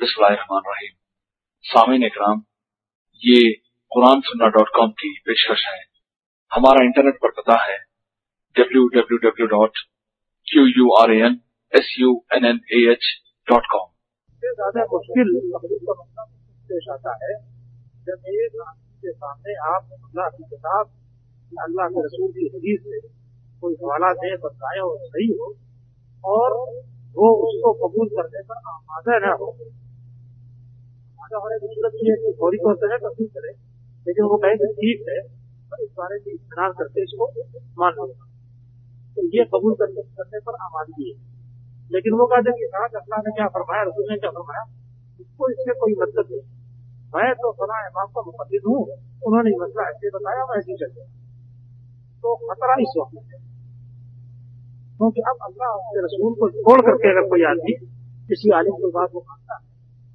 बिस्मिल्लाहिर्रहमानिर्रहीम सामीन इकराम, ये कुरान सुन्ना डॉट कॉम की पेशकश है। हमारा इंटरनेट पर पता है W W W dot Q U R N, S U N N A H dot com. सबसे ज़्यादा मुश्किल पेश आता है जब एक सामने आप अल्लाह की किताब, अल्लाह के रसूल की हदीस से कोई हवाला दे बताए और सही हो, और वो उसको कबूल करने पर आमादा न हो आमादा होने की सूरत ये है तौर पर है कबूल करे लेकिन वो कहे ठीक है और इस बारे में इस्तेमाल करके इसको मान लूँगा तो ये कबूल करने, पर आमादगी है। लेकिन वो कहते कि साथ अल्लाह ने क्या फरमाया रसूल ने क्या फरमाया इसको इससे कोई मतलब नहीं। मैं तो फला इमाम का मुकदद हूँ उन्होंने मसला ऐसे बताया मैं ऐसे चल तो खतरा इस वक्त है। क्योंकि अब अल्लाह के रसूल को छोड़ करके अगर कोई आदमी किसी आलिम की बात को मानता है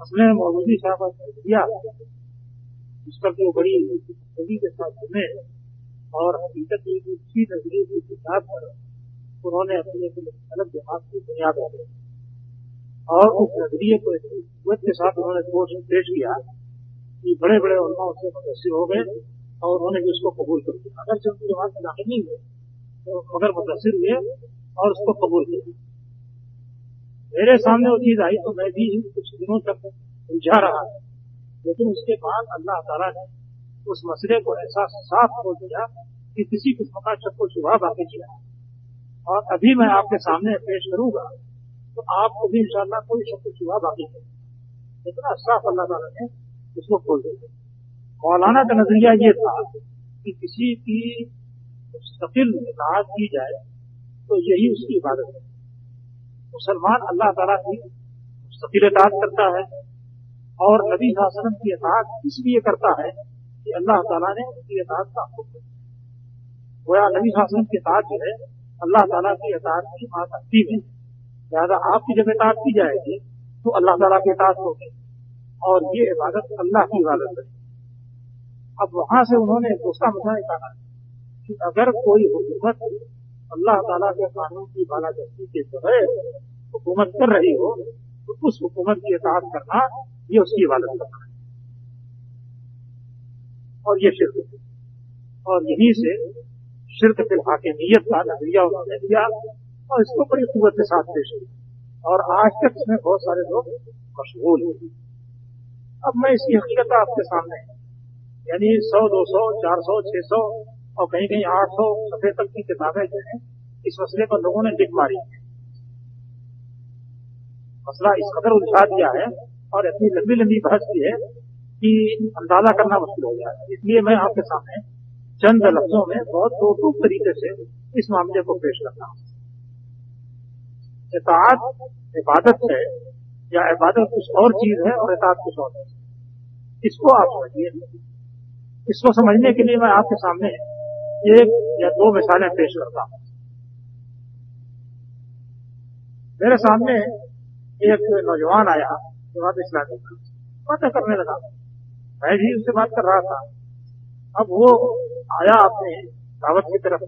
उसने मौजूदी साहब दिया जिस पर जो बड़ी सदी के साथ सुने और हकीकत एक उसी नज़रिए की किताब पर उन्होंने अपने अलग जमात की बुनियाद रखी और उस नज़रिए को कुत के साथ उन्होंने कोर्स पेश किया कि बड़े बड़े उन्होंने उससे मुदसर हो गए और उन्होंने भी उसको कबूल कर दिया अगर जब जमात में दाखिल नहीं हुए तो मगर मुदसर हुए और उसको कबूल कर किया मेरे सामने वो चीज़ आई तो मैं भी कुछ दिनों तक उलझा रहा है। लेकिन उसके बाद अल्लाह ताला ने उस मसले को ऐसा साफ़ खोल दिया कि किसी किस्म का शक शुभा बाकी किया और अभी मैं आपके सामने पेश करूँगा तो आपको भी इंशाल्लाह कोई शक शुभा बाकी नहीं इतना साफ़ अल्लाह ताला ने उसको खोल दिया। मौलाना का नज़रिया ये था कि किसी की मुस्तकिल इताद की जाए तो यही उसकी इबादत है। मुसलमान अल्लाह तला की मुस्तकिल इतात करता है और नबी वसल्लम की इतात इसलिए करता है कि अल्लाह ताला ने उसकी इतात का हुक्म गोया नबी वसल्लम की इतात जो है, अल्लाह ताला की इतात की मातहती है। लिहाजा आपकी जब इतात की जाएगी तो अल्लाह ताला की इतात होगी और ये इबादत अल्लाह की इबादत है। अब वहाँ से उन्होंने दूसरा मसला कहा कि अगर कोई हुकूमत अल्लाह ताला के कानून की बालादस्ती के बगैर हुकूमत कर रही हो तो उस हुकूमत की इतात करना, ये उसकी इबादत करना है। और ये शिरक और यहीं से शिरक फिल हाकिमियत का नज़रिया उन्होंने दिया और इसको बड़ी कुत के साथ पेश किया। और आज तक इसमें बहुत सारे लोग मशगूल हैं। अब मैं इसकी हकीकत आपके सामने, यानी सौ, दो सौ, चार सौ, छह सौ और कहीं कहीं आठ सौ सफ़ेद तक की किताबें जो है, इस मसले पर लोगों ने लिख मारी। है मसला इस कदर उलझा दिया है और इतनी लंबी लंबी बहस की है कि अंदाज़ा करना मुश्किल हो गया है। इसलिए मैं आपके सामने चंद लफ्जों में बहुत दो तरीके से इस मामले को पेश करता हूँ। इतात इबादत है या इबादत कुछ और चीज़ है और इतात कुछ और चीज़ इसको आप समझिए। इसको समझने के लिए मैं आपके सामने एक या दो मिसालें पेश करता हूँ। मेरे सामने एक नौजवान आया जवाब इस्लामी बातें करने लगा। मैं भी उससे बात कर रहा था। अब वो आया अपने दावत की तरफ़।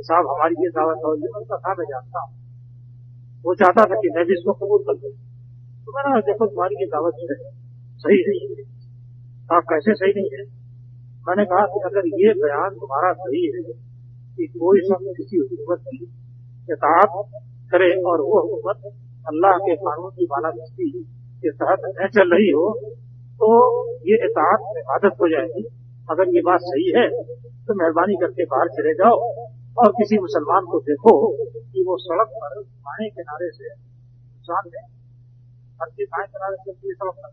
साहब, हमारी ये दावत उनका था, मैं जानता हूँ। वो चाहता था कि मैं भी इसको कबूल कर दूँ तो मैंने देखो, तुम्हारी ये दावत जो है, सही नहीं है। आप कैसे सही नहीं है? मैंने कहा कि अगर ये बयान तुम्हारा सही है, कि कोई शख्स किसी हुकूमत की इतात करे और वो हुकूमत अल्लाह के कानून की बाला बालादस्ती के तहत न चल रही हो तो ये इतात इबादत हो जाएगी। अगर ये बात सही है तो मेहरबानी करके बाहर चले जाओ और किसी मुसलमान को देखो कि वो सड़क पर बाएँ किनारे से नुकसान है हर चीज़ बाएँ किनारे से सड़क पर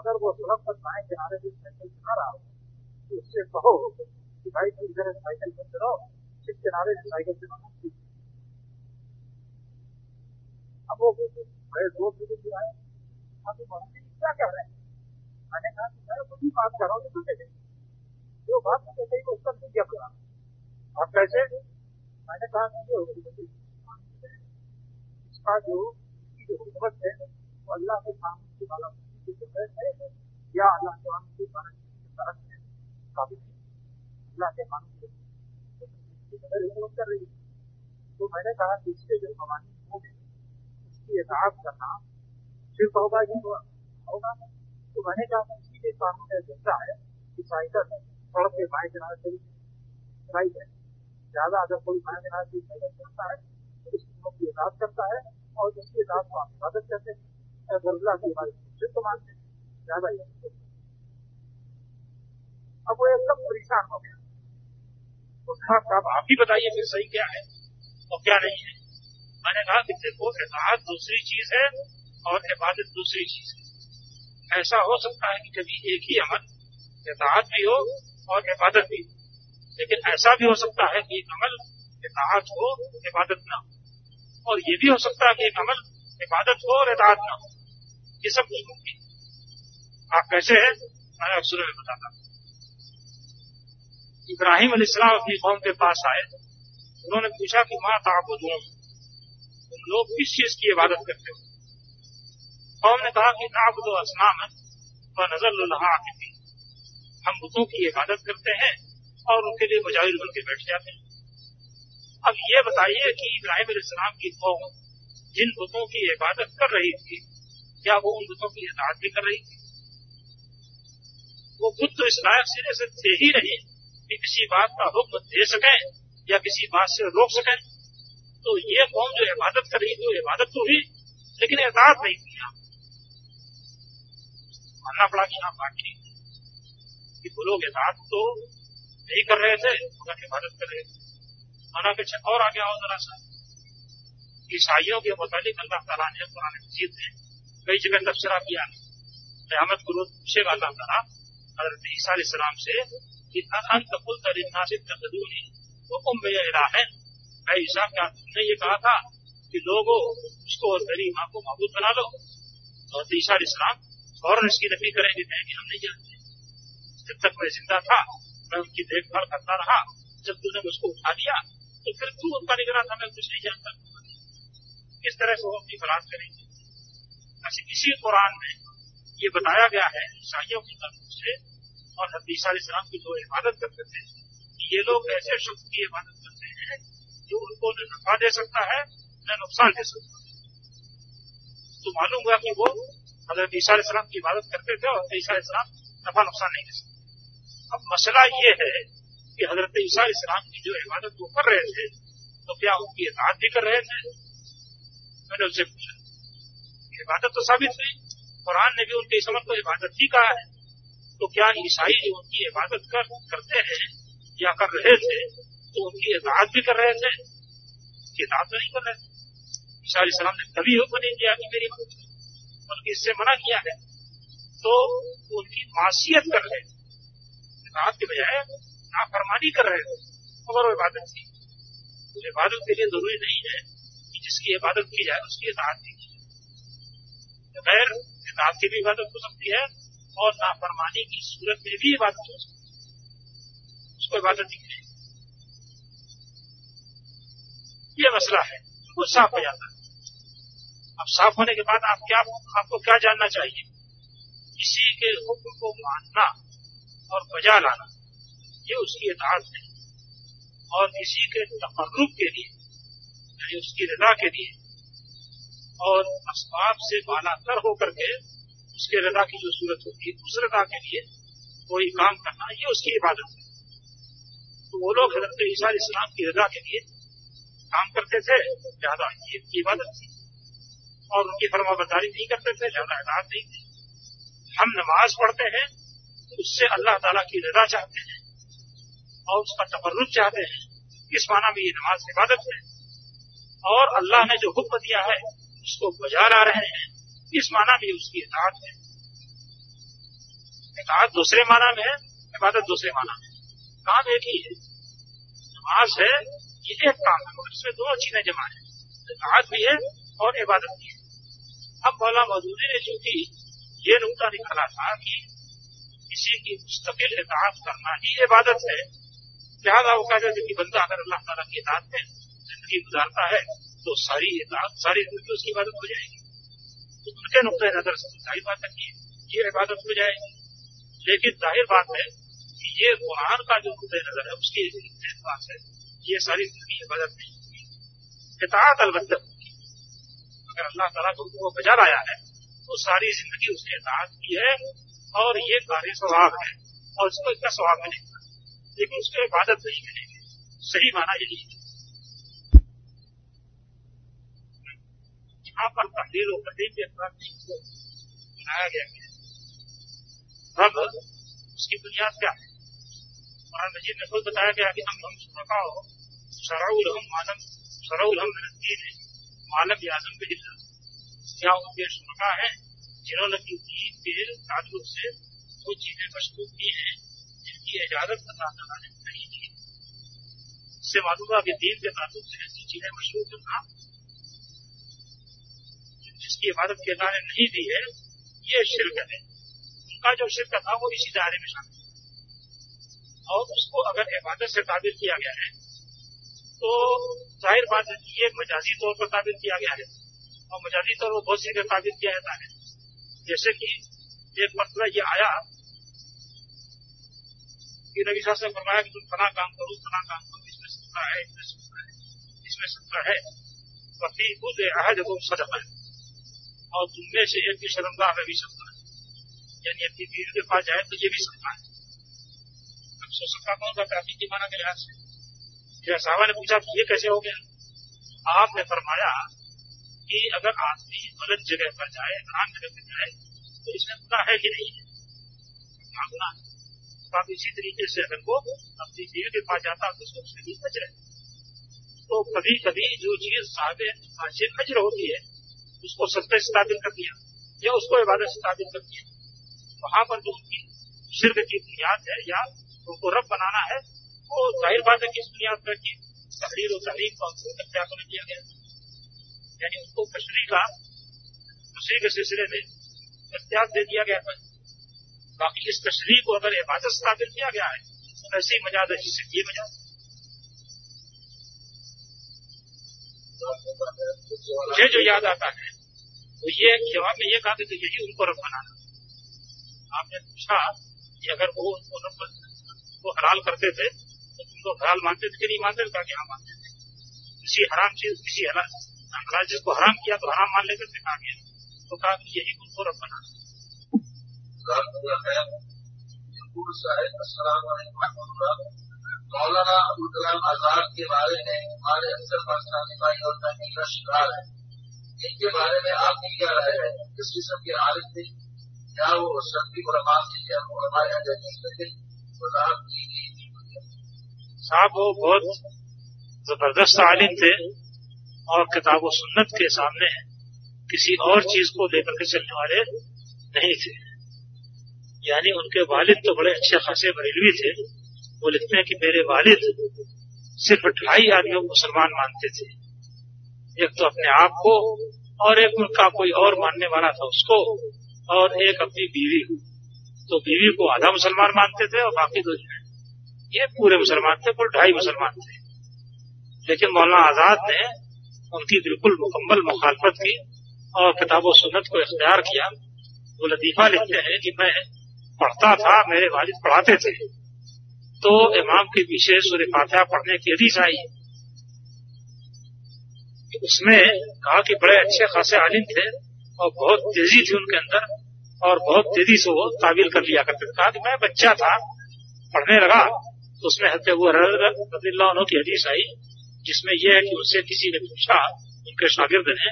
अगर वो सड़क पर बाएँ किनारे से साइकिल चला रहा। हो उससे कहो कि भाई तुम इधर साइकिल पर चलाओ इस किनारे से साइकिल चलाना अब वो बड़े दो भी आए होना चाहिए क्या कह रहे हैं मैंने कहा कि मैं वही बात कर रहा हूँ तो तुझे जो बात मुझे कही वो उत्तर तुझे अपना और कैसे मैंने कहा कि होगी इसका जो इसकी जो हुकूमत है वो अल्लाह के सामने की वाला जो है या अल्लाह के कानून की है? काबिल के कानून की कर रही तो मैंने कहा कि इसके जो कवानी होंगे उसकी एताज करना, फिर होगा ही होगा तो मैंने कहा कि इसी के कानून में ऐसा है कि साइकिल सड़क के बाएँ किनारे से राइट है। ज़्यादा अगर कोई बाएँ किनारे से साइकिल चलता है तो इस नियमों की एताज करता है और जिसकी एताज को आप इबादत करते हैं। गरला की इबादत सिद्ध मानते हैं। ज़्यादा ही। अब वो एकदम परेशान हो गया। उसका अब आप ही बताइए फिर सही क्या है और क्या नहीं है? मैंने कहा कि देखो एताज दूसरी चीज़ है और इबादत दूसरी चीज़ है। ऐसा हो सकता है कि कभी एक ही अमल एताज भी हो और इबादत भी हो। लेकिन ऐसा भी हो सकता है कि एक अमल एताज हो, इबादत ना हो। और ये भी हो सकता है कि एक अमल, इबादत हो और एताज ना हो। ये सब कुछ मुमकिन आप कैसे है? मैं अक्सर में बताता इब्राहिम अलैहिस्सलाम अपनी कौम के पास आए उन्होंने पूछा कि, माँ ताबुद तुम लोग किस चीज़ की इबादत करते हो? कौम ने कहा कि ताबुद असनाम व नज़र आकिफी हम बुतों की इबादत करते हैं और उनके लिए मुजाहिर बन के बैठ जाते हैं। अब ये बताइए कि इब्राहिम अलैहिस्सलाम की कौम जिन बुतों की इबादत कर रही थी, क्या वो उन बुतों की इताद भी कर रही थी? वो बुत तो इस लायक सिरे से थे ही नहीं। कि किसी बात का हुक्म दे सकें या किसी बात से रोक सकें तो ये कौम जो इबादत कर रही थी, वो इबादत तो हुई, लेकिन एताज नहीं किया। मानना पड़ा कि हाँ बात ठीक कि वो लोग एताज तो नहीं कर रहे थे, मगर इबादत कर रहे थे। माना कि और आगे आओ जरा सा। ईसाइयों के मुतालिक अल्लाह तला ने पुराने मजीद में कई जगह तबसरा किया। कयामत रोज पूछेगा अल्लाह तला, हज़रत ईसा सलाम से अंत कुल तरीना से तकदूनी हुक्म में है। मैं ईसा का तुमने ये कहा था कि लोगों, उसको और मेरी माँ को महबूद बना लो। और ईसा इस्लाम फ़ौरन इसकी नफी करेंगे कहेंगे हम नहीं जानते। जब तक मैं ज़िंदा था, मैं उनकी देखभाल करता रहा। जब तूने मुझको उठा लिया तो फिर तू उनका निगरान था? मैं कुछ नहीं जानता। किस तरह से वो अपनी बरात करेंगे? ऐसे इसी कुरान में ये बताया गया है, ईसाइयों की तरफ़ से और हदीसा इस्लाम की जो इबादत करते थे ये लोग ऐसे शख्स की इबादत करते हैं जो उनको न नफा दे सकता है, न नुकसान दे सकता है। तो मालूम हुआ कि वो हज़रत ईसा इस्लाम की इबादत करते थे और ईसा इस्लाम नफा नुकसान नहीं दे सकते। अब मसला ये है कि हज़रत ईसा इस्लाम की जो इबादत वो कर रहे थे तो क्या उनकी इतात भी कर रहे थे? मैंने उससे पूछा। इबादत तो साबित हुई। कुरान ने भी उनके इस को इबादत ही कहा है। तो क्या ईसाई जो उनकी इबादत कर, करते हैं या कर रहे थे तो उनकी इतात भी कर रहे थे? उसकी इतात तो नहीं कर रहे थे। ईसा सलाम ने कभी हुक्म नहीं दिया कि मेरी बल्कि इससे मना किया है। तो उनकी मासीत कर रहे थे। इतात के बजाय नाफरमानी कर रहे थे, मगर वो इबादत थी तो इबादत के लिए ज़रूरी नहीं है कि जिसकी इबादत की जाए, उसकी इतात की जाए। बगैर इतात की भी इबादत हो सकती है और नाफरमानी की सूरत में भी इबादत हो सकती उसको इबादत दिख रही ये मसला है। वो साफ़ हो जाता है। अब साफ़ होने के बाद आप क्या आपको क्या जानना चाहिए? किसी के हुक्म को मानना और बजा लाना, ये उसकी इताद है। और किसी के तकर्रुब के लिए, यानी उसकी रजा के लिए, और असबाब से बालातर होकर के उसके रजा की जो सूरत होती है उस रजा के लिए कोई काम करना, ये उसकी इबादत है। तो वो लोग हज़रत ईसा इस्लाम की रजा के लिए काम करते थे ज़्यादा ये उनकी इबादत थी। और उनकी फरमाबरदारी नहीं करते थे ज़्यादा इबादत नहीं थी। हम नमाज़ पढ़ते हैं तो उससे अल्लाह ताला की रजा चाहते हैं और उसका तबर्रुज चाहते हैं। इस माना में ये नमाज़ इबादत है। और अल्लाह ने जो हुक्म दिया है, उसको बजा ला रहे हैं। इस माना में उसकी इतात है। इतात दूसरे माना में है, इबादत दूसरे माना में काम एक ही है नमाज़ है, ये एक काम है, मगर इसमें दो चीज़ें जमा है। इतात भी है और इबादत भी है। अब मौला मौजूदी ने जो चूँकि ये नुकता निकाला था कि किसी की मुस्तकिल इतात करना ही इबादत है। लिहाजा वो कहते थे कि बंदा अगर अल्लाह ताला की इतात में ज़िंदगी गुजारता है तो सारी इतात सारी ज़िंदगी उसकी इबादत हो जाएगी। उनके नुकते नज़र से ज़ाहिर बात है कि ये इबादत हो जाएगी लेकिन ज़ाहिर बात है कि ये कुरान का जो नुकते नज़र है उसकी एतबार से, ये सारी ज़िंदगी इबादत नहीं होगी। इतात अलबत्त होगी। अगर अल्लाह तला को वो बजा लाया है तो सारी ज़िंदगी उसने इतात की है और ये कार्य स्वभाव है। और उसको इसका स्वभाव मिलेगा। लेकिन उसको इबादत नहीं मिलेगी। सही माना यही है। यहाँ पर तहलील और तहलील के बनाया गया है अब उसकी बुनियाद क्या है? कुरान मजीद में खुद बताया गया कि हम हम सुरका हो सराउल, हम मालम सराउल हम दीन है मालम याजम के क्या उनके सुरका है, जिन्होंने की दीन के ताल्लुक से वो चीज़ें मशरूब की हैं, जिनकी इजाज़त अल्लाह तला ने नहीं दी। इससे मालूम हुआ कि दीन के ताल्लुक से ऐसी चीज़ें मशरूब करना जिसकी इबादत के अल्लाह ने नहीं दी है, ये शिरक है। उनका जो शिरक था, वो इसी दायरे में शामिल और उसको अगर इबादत से ताबिर किया गया है तो ज़ाहिर बात है कि ये मजाजी तौर पर ताबिर किया गया है। और मजाजी तौर पर बहुत सी ताबिर किया जाता है। जैसे कि एक मसला ये आया कि नबी साहब ने फरमाया कि तुम फला काम करो, फला काम करो। इसमें सत्ता है, इसमें सत्ता है, इसमें सत्ता है। वफी खुद अहद को सदक। है और तुमने से एक की शर्मगाह में भी सकता है यानी अपनी बीवी के पास जाए तो ये भी सकता है अब सो सकता कौन करता है की माना लिहाज से फिर साहबा ने पूछा ये कैसे हो गया? आपने फरमाया कि अगर आदमी गलत जगह पर जाए हराम जगह पर जाए तो इसमें गुना है कि नहीं है? गुना है तो आप इसी तरीके से अगर वो अपनी बीवी के पास जाता तो उसको उसके लिए बच रहे तो कभी कभी जो चीज़ साहब से अजर होती है उसको सत्य से ताबिल कर दिया। या उसको इबादत से ताबिल कर दिया। वहाँ पर जो उनकी शिरक की बुनियाद है, या उनको रब बनाना है, वो ज़ाहिर बात है कि बुनियाद पर की तहरीर और तहरीर का उनको सत्यापन किया गया। यानी उनको तशरी का तशरी के सिलसिले में इख्तियार दे दिया गया था। बाकी इस तशरी को अगर इबादत से ताबिल किया गया है तो ऐसी मजाद है जिससे ये मजाद मुझे जो याद आता है तो ये जवाब में ये कहा कि यही उनको रब बनाना आपने पूछा कि अगर वो उनको रब वो हलाल करते थे तो तुमको हलाल मानते थे कि नहीं मानते थे? कि हाँ मानते थे। किसी हराम चीज़, किसी हलाल चीज़ को हराम किया तो हराम मान लेते थे? कहा गया तो कहा कि यही उनको रब बनाना मौलाना अबुल कलाम आज़ाद के बारे में हमारे अक्सर पाकिस्तानी भाई और तहनीक का शिकार है। इनके बारे में आपकी क्या राय है? किस किस्म की हालत थी? क्या वो शक्ति उलमा से या उलमाए ज़मीन में थे। वजाहत साहब, वो बहुत ज़बरदस्त आलिम थे और किताब सुन्नत के सामने किसी और चीज़ को लेकर के चलने वाले नहीं थे। यानी उनके वालिद तो बड़े अच्छे खासे बरेलवी थे। वो लिखते हैं कि मेरे वालिद सिर्फ़ ढाई आदमियों को मुसलमान मानते थे। एक तो अपने आप को और एक उनका कोई और मानने वाला था उसको और एक अपनी बीवी को। तो बीवी को आधा मुसलमान मानते थे और बाकी दो जो ये पूरे मुसलमान थे पर ढाई मुसलमान थे। लेकिन मौलाना आज़ाद ने उनकी बिल्कुल मुकम्मल मुखालफत की और किताब सुन्नत को इख्तियार किया। वो लतीफा लिखते हैं कि मैं पढ़ता था, मेरे वालिद पढ़ाते थे। तो इमाम के पीछे सूर्य फातिहा पढ़ने की हदीस आई। उसमें कहा कि बड़े अच्छे खासे आलिम थे और बहुत तेज़ी थी उनके अंदर और बहुत तेज़ी से वो ताबील कर लिया करते कहा कि मैं बच्चा था, पढ़ने लगा तो उसमें वो रजील्ला की हदीस आई, जिसमें यह है कि उनसे किसी ने पूछा, उनके शागिर्द ने,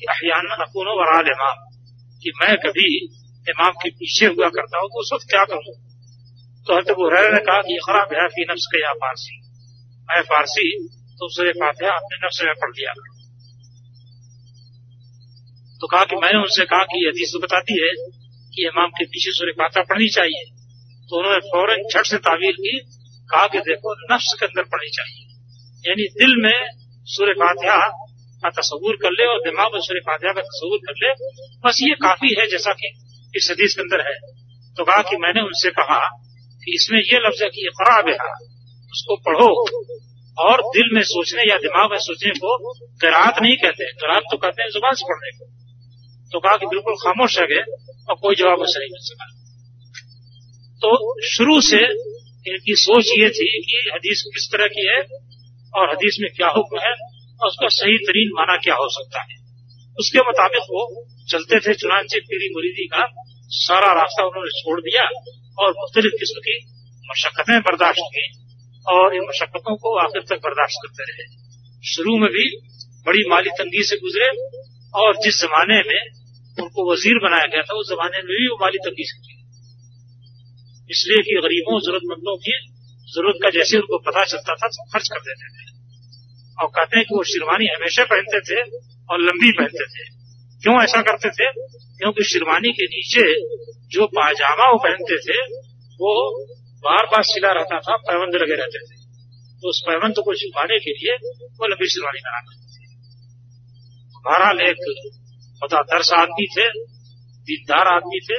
कि अहियान अपूनो वराल इमाम, कि मैं कभी इमाम के पीछे हुआ करता हूँ तो उस वक्त क्या करूँ? तो हज़रत हुरैरा ने कहा कि खराब है फ़ी नफ्स के या फारसी। मैं फारसी तो उसे फातिहा अपने नफ्स में पढ़ लिया। तो कहा कि मैंने उनसे कहा कि हदीस तो बताती है कि इमाम के पीछे सूर्य फातिहा पढ़नी चाहिए। तो उन्होंने फ़ौरन झट से तावील की, कहा कि देखो, नफ्स के अंदर पढ़नी चाहिए। यानी दिल में सूर्य फातिहा का तस्वूर कर ले और दिमाग में सूर्य फातिहा का तस्वूर कर ले। बस ये काफ़ी है, जैसा कि इस हदीस के अंदर है। तो कहा कि मैंने उनसे कहा कि इसमें यह लफ्ज है कि ये खराब है उसको पढ़ो और दिल में सोचने या दिमाग में सोचने को किरात नहीं कहते। किरात तो कहते हैं ज़ुबान से पढ़ने को। तो कहा कि बिल्कुल खामोश रह गए और कोई जवाब उसे नहीं मिल सका। तो शुरू से इनकी सोच ये थी कि हदीस किस तरह की है और हदीस में क्या हुक्म है और उसका सही तरीन माना क्या हो सकता है। उसके मुताबिक वो चलते थे चुनाचे पीरी मुरीदी का सारा रास्ता उन्होंने छोड़ दिया और मुख्तलिफ़ किस्म की मशक्कतें बर्दाश्त की और इन मशक्कतों को आखिर तक बर्दाश्त करते रहे। शुरू में भी बड़ी माली तंगी से गुजरे और जिस जमाने में उनको वज़ीर बनाया गया था, उस जमाने में भी वो माली से गुजरे इसलिए कि गरीबों जरूरतमंदों की ज़रूरत का जैसे उनको पता चलता था तो खर्च कर देते थे। और कहते हैं कि वो शेरवानी हमेशा पहनते थे और लंबी पहनते थे। क्यों ऐसा करते थे? क्योंकि शेरवानी के नीचे जो पायजामा वो पहनते थे, वो बार बार सिला रहता था पैबंद लगे रहते थे। तो उस पैबंद को छुपाने के लिए वो लंबी शेरवानी बना करते थे। बहरहाल एक खुदा दर्श आदमी थे, दीनदार आदमी थे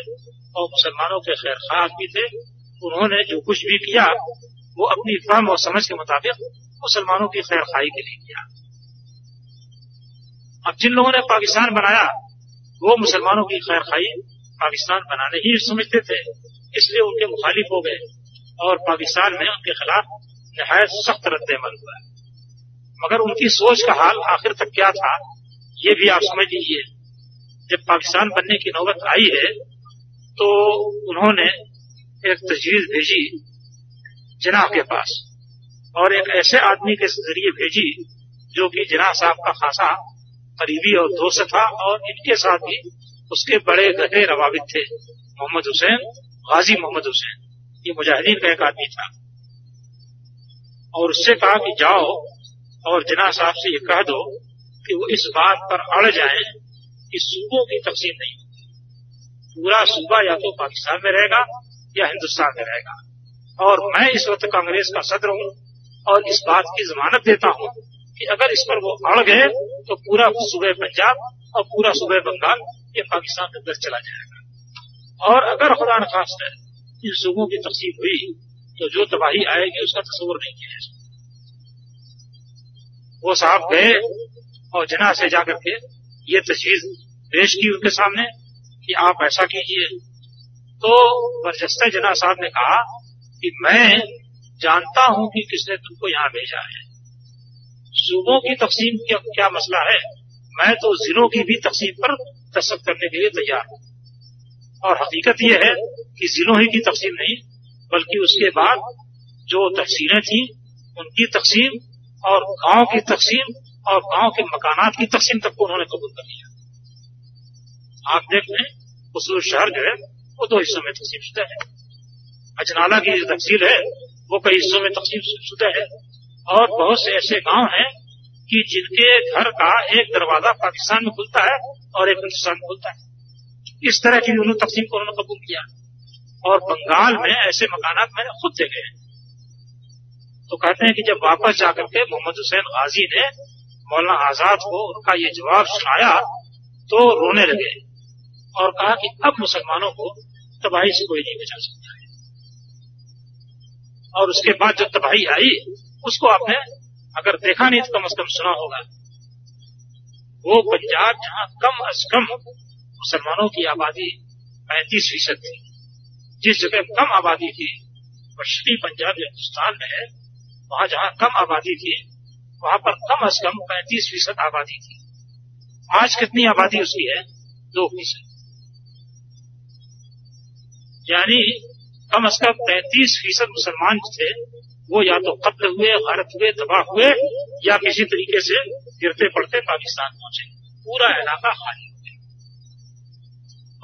और मुसलमानों के खैर खा आदमी थे। उन्होंने जो कुछ भी किया, वो अपनी फहम और समझ के मुताबिक मुसलमानों की खैर खाई के लिए किया। अब जिन लोगों ने पाकिस्तान बनाया, वो मुसलमानों की खैर खाई पाकिस्तान बनाने ही समझते थे, इसलिए उनके मुखालिफ हो गए और पाकिस्तान में उनके खिलाफ नहायत सख्त रद्द अमल हुआ मगर उनकी सोच का हाल आखिर तक क्या था ये भी आप समझ लीजिए। जब पाकिस्तान बनने की नौबत आई है तो उन्होंने एक तजवीज भेजी जनाब के पास और एक ऐसे आदमी के ज़रिए भेजी जो कि जना साहब का खासा करीबी और दोस्त था और इनके साथ भी उसके बड़े गहरे रवाबित थे, मोहम्मद हुसैन, गाजी मोहम्मद हुसैन। ये मुजाहिदीन का एक आदमी था। और उससे कहा कि जाओ और जना साहब से ये कह दो कि वो इस बात पर अड़ जाए कि सूबों की तकसीम नहीं होती। पूरा सूबा या तो पाकिस्तान में रहेगा या हिंदुस्तान में रहेगा। और मैं इस वक्त कांग्रेस का सदर हूँ और इस बात की जमानत देता हूँ कि अगर इस पर वो अड़ गए तो पूरा सूबे पंजाब और पूरा सूबे बंगाल ये पाकिस्तान के अंदर चला जाएगा। और अगर खुदा खास है इन सूबों की तकसीम हुई तो जो तबाही आएगी, उसका तस्वुर नहीं किया वो साहब गए और जना से जाकर के ये तस्वीर पेश की उनके सामने कि आप ऐसा कीजिए। तो बरजस्ता जना साहब ने कहा कि मैं जानता हूँ कि किसने तुमको यहाँ भेजा है। सूबों की तकसीम का क्या मसला है? मैं तो जिलों की भी तकसीम पर दस्तक करने के लिए तैयार हूँ। और हकीकत यह है कि जिलों ही की तकसीम नहीं, बल्कि उसके बाद जो तहसीलें थी, उनकी तकसीम और गाँव की तकसीम और गाँव के मकानात की तकसीम तक को उन्होंने कबूल कर लिया। आप देख लें उसूल शहर जो है, वो दो हिस्सों में तकसीम शुदा है। अजनाला की जो तफसील है, वो कई हिस्सों में तकसीम शुदा है। और बहुत से ऐसे गाँव हैं कि जिनके घर का एक दरवाज़ा पाकिस्तान में खुलता है और एक हिंदुस्तान में खुलता है। इस तरह की उन्होंने तकसीम को उन्होंने कबूल किया। और बंगाल में ऐसे मकानात मैंने खुद देखे हैं। तो कहते हैं कि जब वापस जाकर के मोहम्मद हुसैन गाजी ने मौलाना आज़ाद को उनका ये जवाब सुनाया तो रोने लगे और कहा कि अब मुसलमानों को तबाही से कोई नहीं बचा सकता है। और उसके बाद जब तबाही आई, उसको आपने अगर देखा नहीं तो कम अज कम सुना होगा। वो पंजाब जहाँ कम अज कम मुसलमानों की आबादी पैंतीस फ़ीसद थी, जिस जगह कम आबादी थी, पश्चिमी पंजाब हिंदुस्तान में है, वहाँ जहाँ कम आबादी थी वहाँ पर कम अज कम पैंतीस फ़ीसद आबादी थी। आज कितनी आबादी उसकी है? दो फ़ीसद। यानी कम अज कम पैंतीस फ़ीसद मुसलमान थे, वो या तो कत्ल हुए भारत हुए, तबाह हुए, या किसी तरीके से गिरते पड़ते पाकिस्तान पहुँचे। पूरा इलाका खाली हो गया।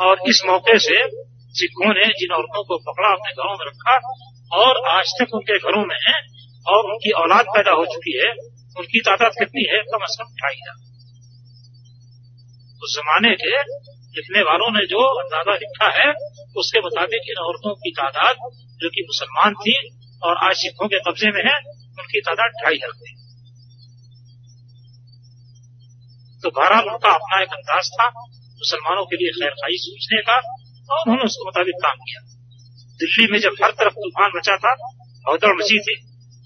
और इस मौके से सिखों ने जिन औरतों को पकड़ा, अपने घरों में रखा, और आज तक उनके घरों में है, और उनकी औलाद पैदा हो चुकी है उनकी तादाद कितनी है? कम अज कम ढाई हज़ार उस जमाने के लिखने वालों ने जो अंदाज़ा लिखा है, उसके मुताबिक इन औरतों की तादाद, जो कि मुसलमान थी और आज सिखों के कब्जे में है, उनकी तादाद ढाई हज़ार थी। तो बहरहाल उनका अपना एक अंदाज था मुसलमानों के लिए खैर खाई सोचने का, और उन्होंने उसके मुताबिक काम किया। दिल्ली में जब हर तरफ़ तूफ़ान मचा था, भगदड़ मची थी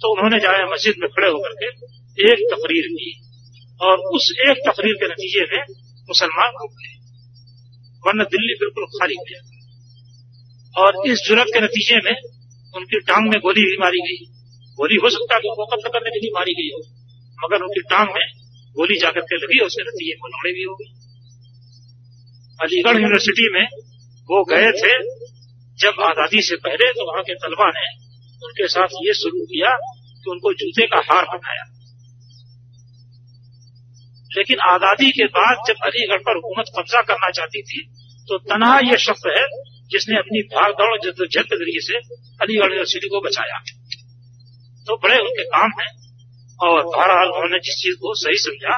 तो उन्होंने जाए मस्जिद में खड़े होकर के एक तकरीर की। और उस एक तकरीर के नतीजे में मुसलमान रुक गए वरना दिल्ली बिल्कुल खाली हो जाता। और इस जुरत के नतीजे में उनकी टांग में गोली भी मारी गई। गोली हो सकता कि उनको कत्ल करने के लिए मारी गई हो, मगर उनकी टांग में गोली जाकर के लगी उसके नतीजे में लड़े भी हो गई। अलीगढ़ यूनिवर्सिटी में वो गए थे जब आज़ादी से पहले तो वहाँ के तलबा ने उनके साथ ये शुरू किया कि उनको जूते का हार बनाया लेकिन आज़ादी के बाद जब अलीगढ़ पर हुकूमत कब्जा करना चाहती थी तो तनहा यह शख्स है जिसने अपनी भाग दौड़ जद्दोजहद के ज़रिए से अलीगढ़ यूनिवर्सिटी को बचाया। तो बड़े उनके काम हैं और बहरहाल उन्होंने जिस चीज़ को सही समझा,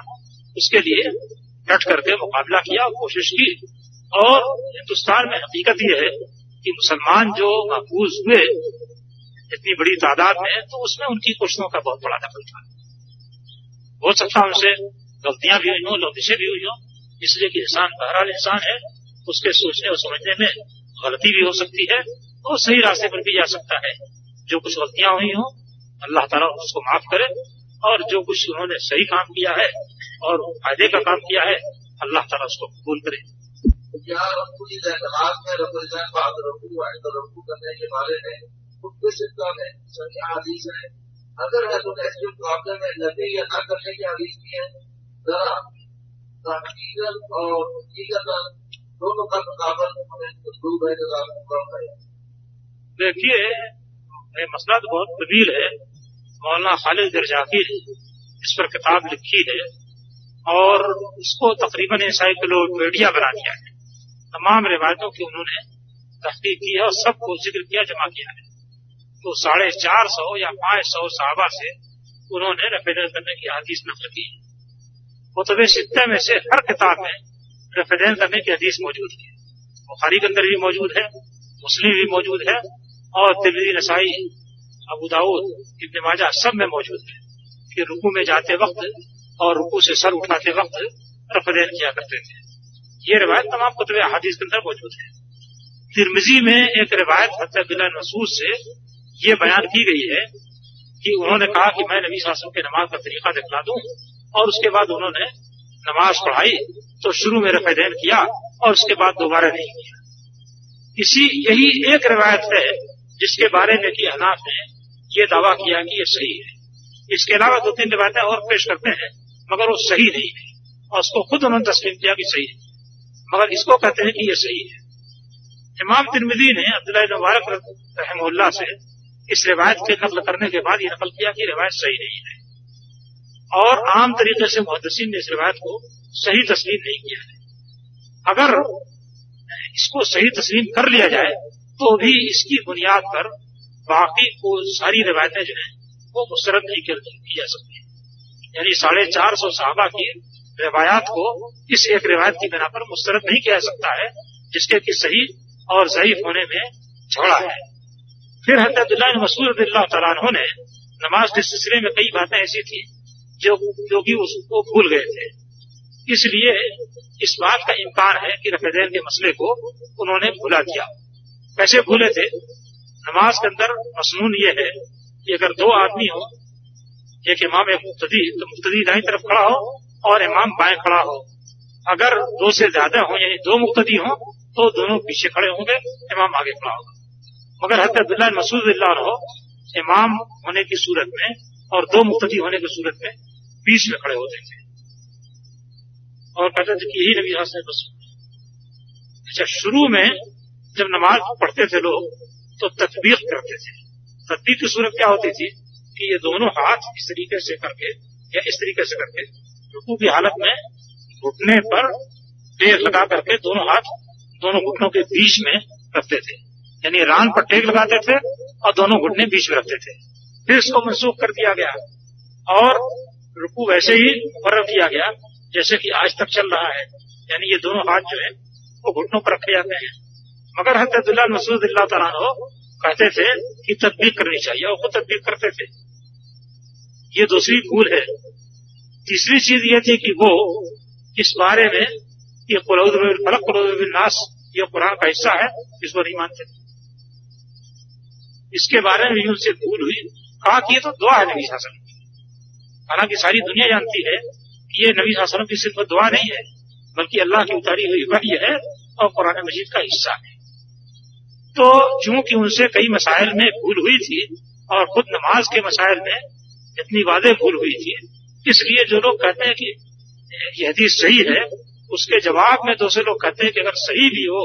उसके लिए डट करके मुकाबला किया और कोशिश की। और हिंदुस्तान में हकीकत यह है कि मुसलमान जो महफूज हुए, इतनी बड़ी तादाद में तो उसमें उनकी कोशिशों का बहुत बड़ा दखल था। हो सकता उनसे गलतियाँ भी हुई हों लौतिशें भी हुई हों, इसलिए कि इंसान बहरहाल इंसान है, उसके सोचने और समझने में गलती भी हो सकती है तो सही रास्ते पर भी जा सकता है। जो कुछ गलतियाँ हुई हों, अल्लाह ताला उसको माफ़ करे और जो कुछ उन्होंने सही काम किया है और फ़ायदे का काम किया है, अल्लाह ताला उसको कबूल करे। क्या रफू में रफुजान बाद रफू है तो रफू करने के बारे में खुद सिक्का में सही आदीश है। अगर है तो ऐसे मुकाबले में लगे या न करने की आदीश भी है। जरा तहकीकत और हकीकत दोनों का मुकाबल है देखिए, ये मसला तो बहुत तवील है। मौलाना खालिद दरजाकी ने इस पर किताब लिखी है और इसको तकरीबन इंसाइक्लोपीडिया बना दिया है। तमाम रिवायतों की उन्होंने तहकीक की है और सबको ज़िक्र किया, जमा किया है। तो साढ़े चार सौ या पाँच सौ साहबा से उन्होंने रेफरेंस करने की हदीस नकल की कुतुब सित्ते में से हर किताब में रेफरेंस करने की हदीस मौजूद है। बुखारी के अंदर भी मौजूद है, मुस्लिम भी मौजूद है और तिबरी नसाई, अबू दाऊद, इब्न माजा सब में मौजूद है कि रुकू में जाते वक्त और रुकू से सर उठाते वक्त रफदेन किया करते थे। ये रिवायत तमाम कुतुब हदीस के अंदर मौजूद है। तिरमिजी में एक रिवायत हज़रत बिला मसूद से ये बयान की गई है कि उन्होंने कहा कि मैं नबी शासन के नमाज़ का तरीका दिखला दूँ और उसके बाद उन्होंने नमाज़ पढ़ाई तो शुरू में रफेदैन किया और उसके बाद दोबारा नहीं किया। इसी, यही एक रिवायत है, जिसके बारे में कि अनाफ ने ये दावा किया कि ये सही है। इसके अलावा दो तीन रिवायतें और पेश करते हैं, मगर वो सही नहीं है, और उसको खुद उन्होंने तस्लीम किया कि सही है। मगर इसको कहते हैं कि ये सही है। इमाम तिरमिदी ने अब्दुल्ला मुबारक रहमुल्ला से इस रिवायत के नकल करने के बाद ये नकल किया कि रिवायत सही नहीं है। और आम तरीके से मुहदसिन ने इस रिवायत को सही तस्लीम नहीं किया है। अगर इसको सही तस्लीम कर लिया जाए तो भी इसकी बुनियाद पर बाकी को सारी रिवायतें जो है, वो मुस्रद नहीं कर की जा सकती यानी साढ़े चार सौ साहबा की रिवायात को इस एक रिवायत की बिना पर मुस्तरद नहीं किया सकता है, जिसके कि सही और जयीफ होने में झगड़ा है। फिर हज़रत मसूद ने नमाज़ के सिलसिले में कई बातें ऐसी थी जो कि उसको भूल गए थे। इसलिए इस बात का इम्कान है कि रफेदैन के मसले को उन्होंने भूला दिया। कैसे भूले थे? नमाज़ के अंदर मसनून ये है कि अगर दो आदमी हो, एक इमाम, एक मुख्तदी तो मुख्तदी दाई तरफ़ खड़ा हो और इमाम बाएँ खड़ा हो। अगर दो से ज़्यादा हो, यानी दो मुख्तदी हो तो दोनों पीछे खड़े होंगे, इमाम आगे खड़ा होगा। मगर हज़रत मसूद हो, इमाम होने की सूरत में और दो मुख्तदी होने की सूरत में बीच में खड़े होते थे। और कहते थे कि यही नबी हासन बस अच्छा शुरू में जब नमाज़ पढ़ते थे लोग तो तदबीक करते थे। तदबीक की सूरत क्या होती थी कि ये दोनों हाथ इस तरीके से करके, या इस तरीके से करके, रुकू की हालत में घुटने पर टेक लगा करके दोनों हाथ दोनों घुटनों के बीच में रखते थे। यानी रान पर टेक लगाते थे और दोनों घुटने बीच में रखते थे। फिर इसको मनसूख कर दिया गया। और रुकू वैसे ही मुकर किया गया, जैसे कि आज तक चल रहा है। यानी ये दोनों हाथ जो है, वो घुटनों पर रखे जाते हैं। मगर हजरतुल्ला मसूद तला कहते थे कि तदबीक करनी चाहिए, और वो तदबीक करते थे। ये दूसरी भूल है। तीसरी चीज़ ये थी कि वो इस बारे में, ये फलक नास, ये कुरान का हिस्सा है इसको नहीं मानते इसके बारे में भी उनसे भूल हुई। कहा कि ये तो दुआ है नबी शासन हालाँकि सारी दुनिया जानती है कि ये नबी शासन की सिर्फ़ दुआ नहीं है, बल्कि अल्लाह की उतारी हुई वही है और कुरान मजीद का हिस्सा है। तो चूँकि उनसे कई मसाइल में भूल हुई थी और खुद नमाज़ के मसाइल में इतनी वादे भूल हुई थी, इसलिए जो लोग कहते हैं कि यह हदीस सही है, उसके जवाब में दूसरे लोग कहते हैं कि अगर सही भी हो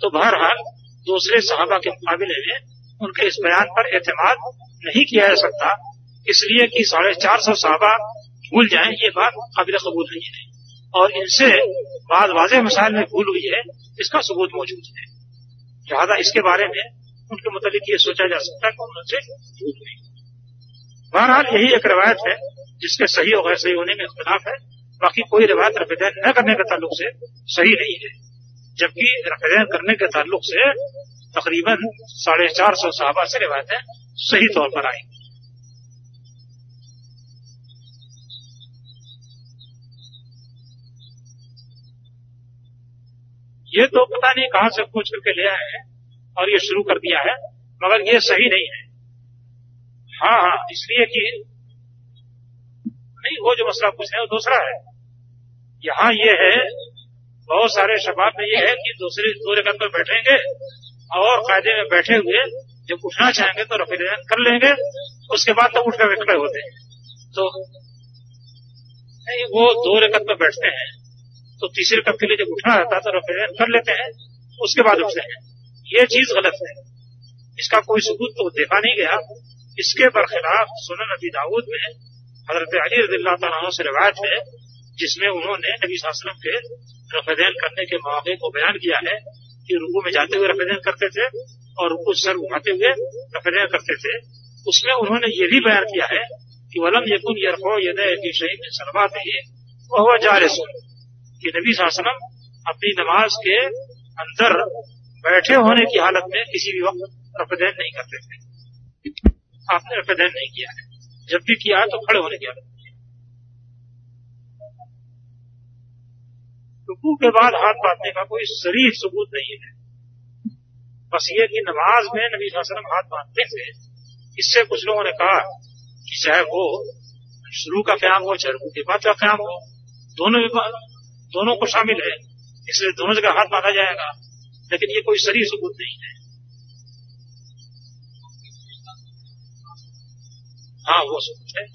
तो बहरहाल दूसरे साहबा के मुकाबले में उनके इस बयान पर एतमाद नहीं किया जा सकता। इसलिए कि साढ़े चार सौ साहबा भूल जाए, ये बात काबिल कबूल नहीं? है और इनसे बाद वाजे मसाइल में भूल हुई है, इसका सबूत मौजूद है। लिहाजा इसके बारे में उनके मुतालिक ये सोचा जा सकता है कि उनसे भूल हुई बहरहाल यही एक रवायत है, जिसके सही और गैर सही होने में इख्तलाफ है। बाकी कोई रिवायत रफेदैन न करने के ताल्लुक से सही नहीं है, जबकि रफेदैन करने के ताल्लुक से तकरीबन साढ़े चार सौ साहबा से रिवायतें सही तौर पर आई ये तो पता नहीं कहाँ से पूछ करके ले आए हैं और ये शुरू कर दिया है, मगर ये सही नहीं है। हाँ हाँ इसलिए कि नहीं, वो जो मसला पूछ रहे हैं, वो दूसरा है। यहाँ ये है, बहुत सारे शबाब में ये है कि दूसरे दो रकत पर बैठेंगे और कायदे में बैठे हुए जब उठना चाहेंगे तो रफी कर लेंगे, उसके बाद तो उठ कर खड़े होते हैं। तो नहीं, वो दो रकत पर बैठते हैं। तो तीसरे कप के लिए जब उठना रहता है तो रफेन कर लेते हैं उसके बाद उठते हैं ये चीज़ गलत है। इसका कोई सबूत तो देखा नहीं गया। इसके बरखिलाफ सुनन नबी दाऊद में हज़रत अली रजील्ला तला से रिवायत है, जिसमें उन्होंने नबी वसल्लम के रफेदैन करने के मौके को बयान किया है कि रुकू में जाते हुए रफेदैन करते थे और रुकू सर उठाते हुए रफेदैन करते थे। उसमें उन्होंने ये भी बयान किया है कि वलम यकुन यरफो यदय शहीद सलवात ही वह जा जारिस कि नबी वसल्लम अपनी नमाज़ के अंदर बैठे होने की हालत में किसी भी वक्त रफेदैन नहीं करते थे। आपने रफेदैन नहीं किया है। जब भी किया है तो खड़े होने की हालत रुकू के बाद हाथ बांधने का कोई शरीर सबूत नहीं है। बस ये कि नमाज़ में नबी वसल्लम हाथ बांधते थे, इससे कुछ लोगों ने कहा कि चाहे वो शुरू का क्याम हो, चाहे रुकू के बाद का क्याम हो, दोनों दोनों को शामिल है। इसलिए दोनों जगह हाथ मारा जाएगा। लेकिन ये कोई सही सबूत नहीं है। हाँ वो सबूत है।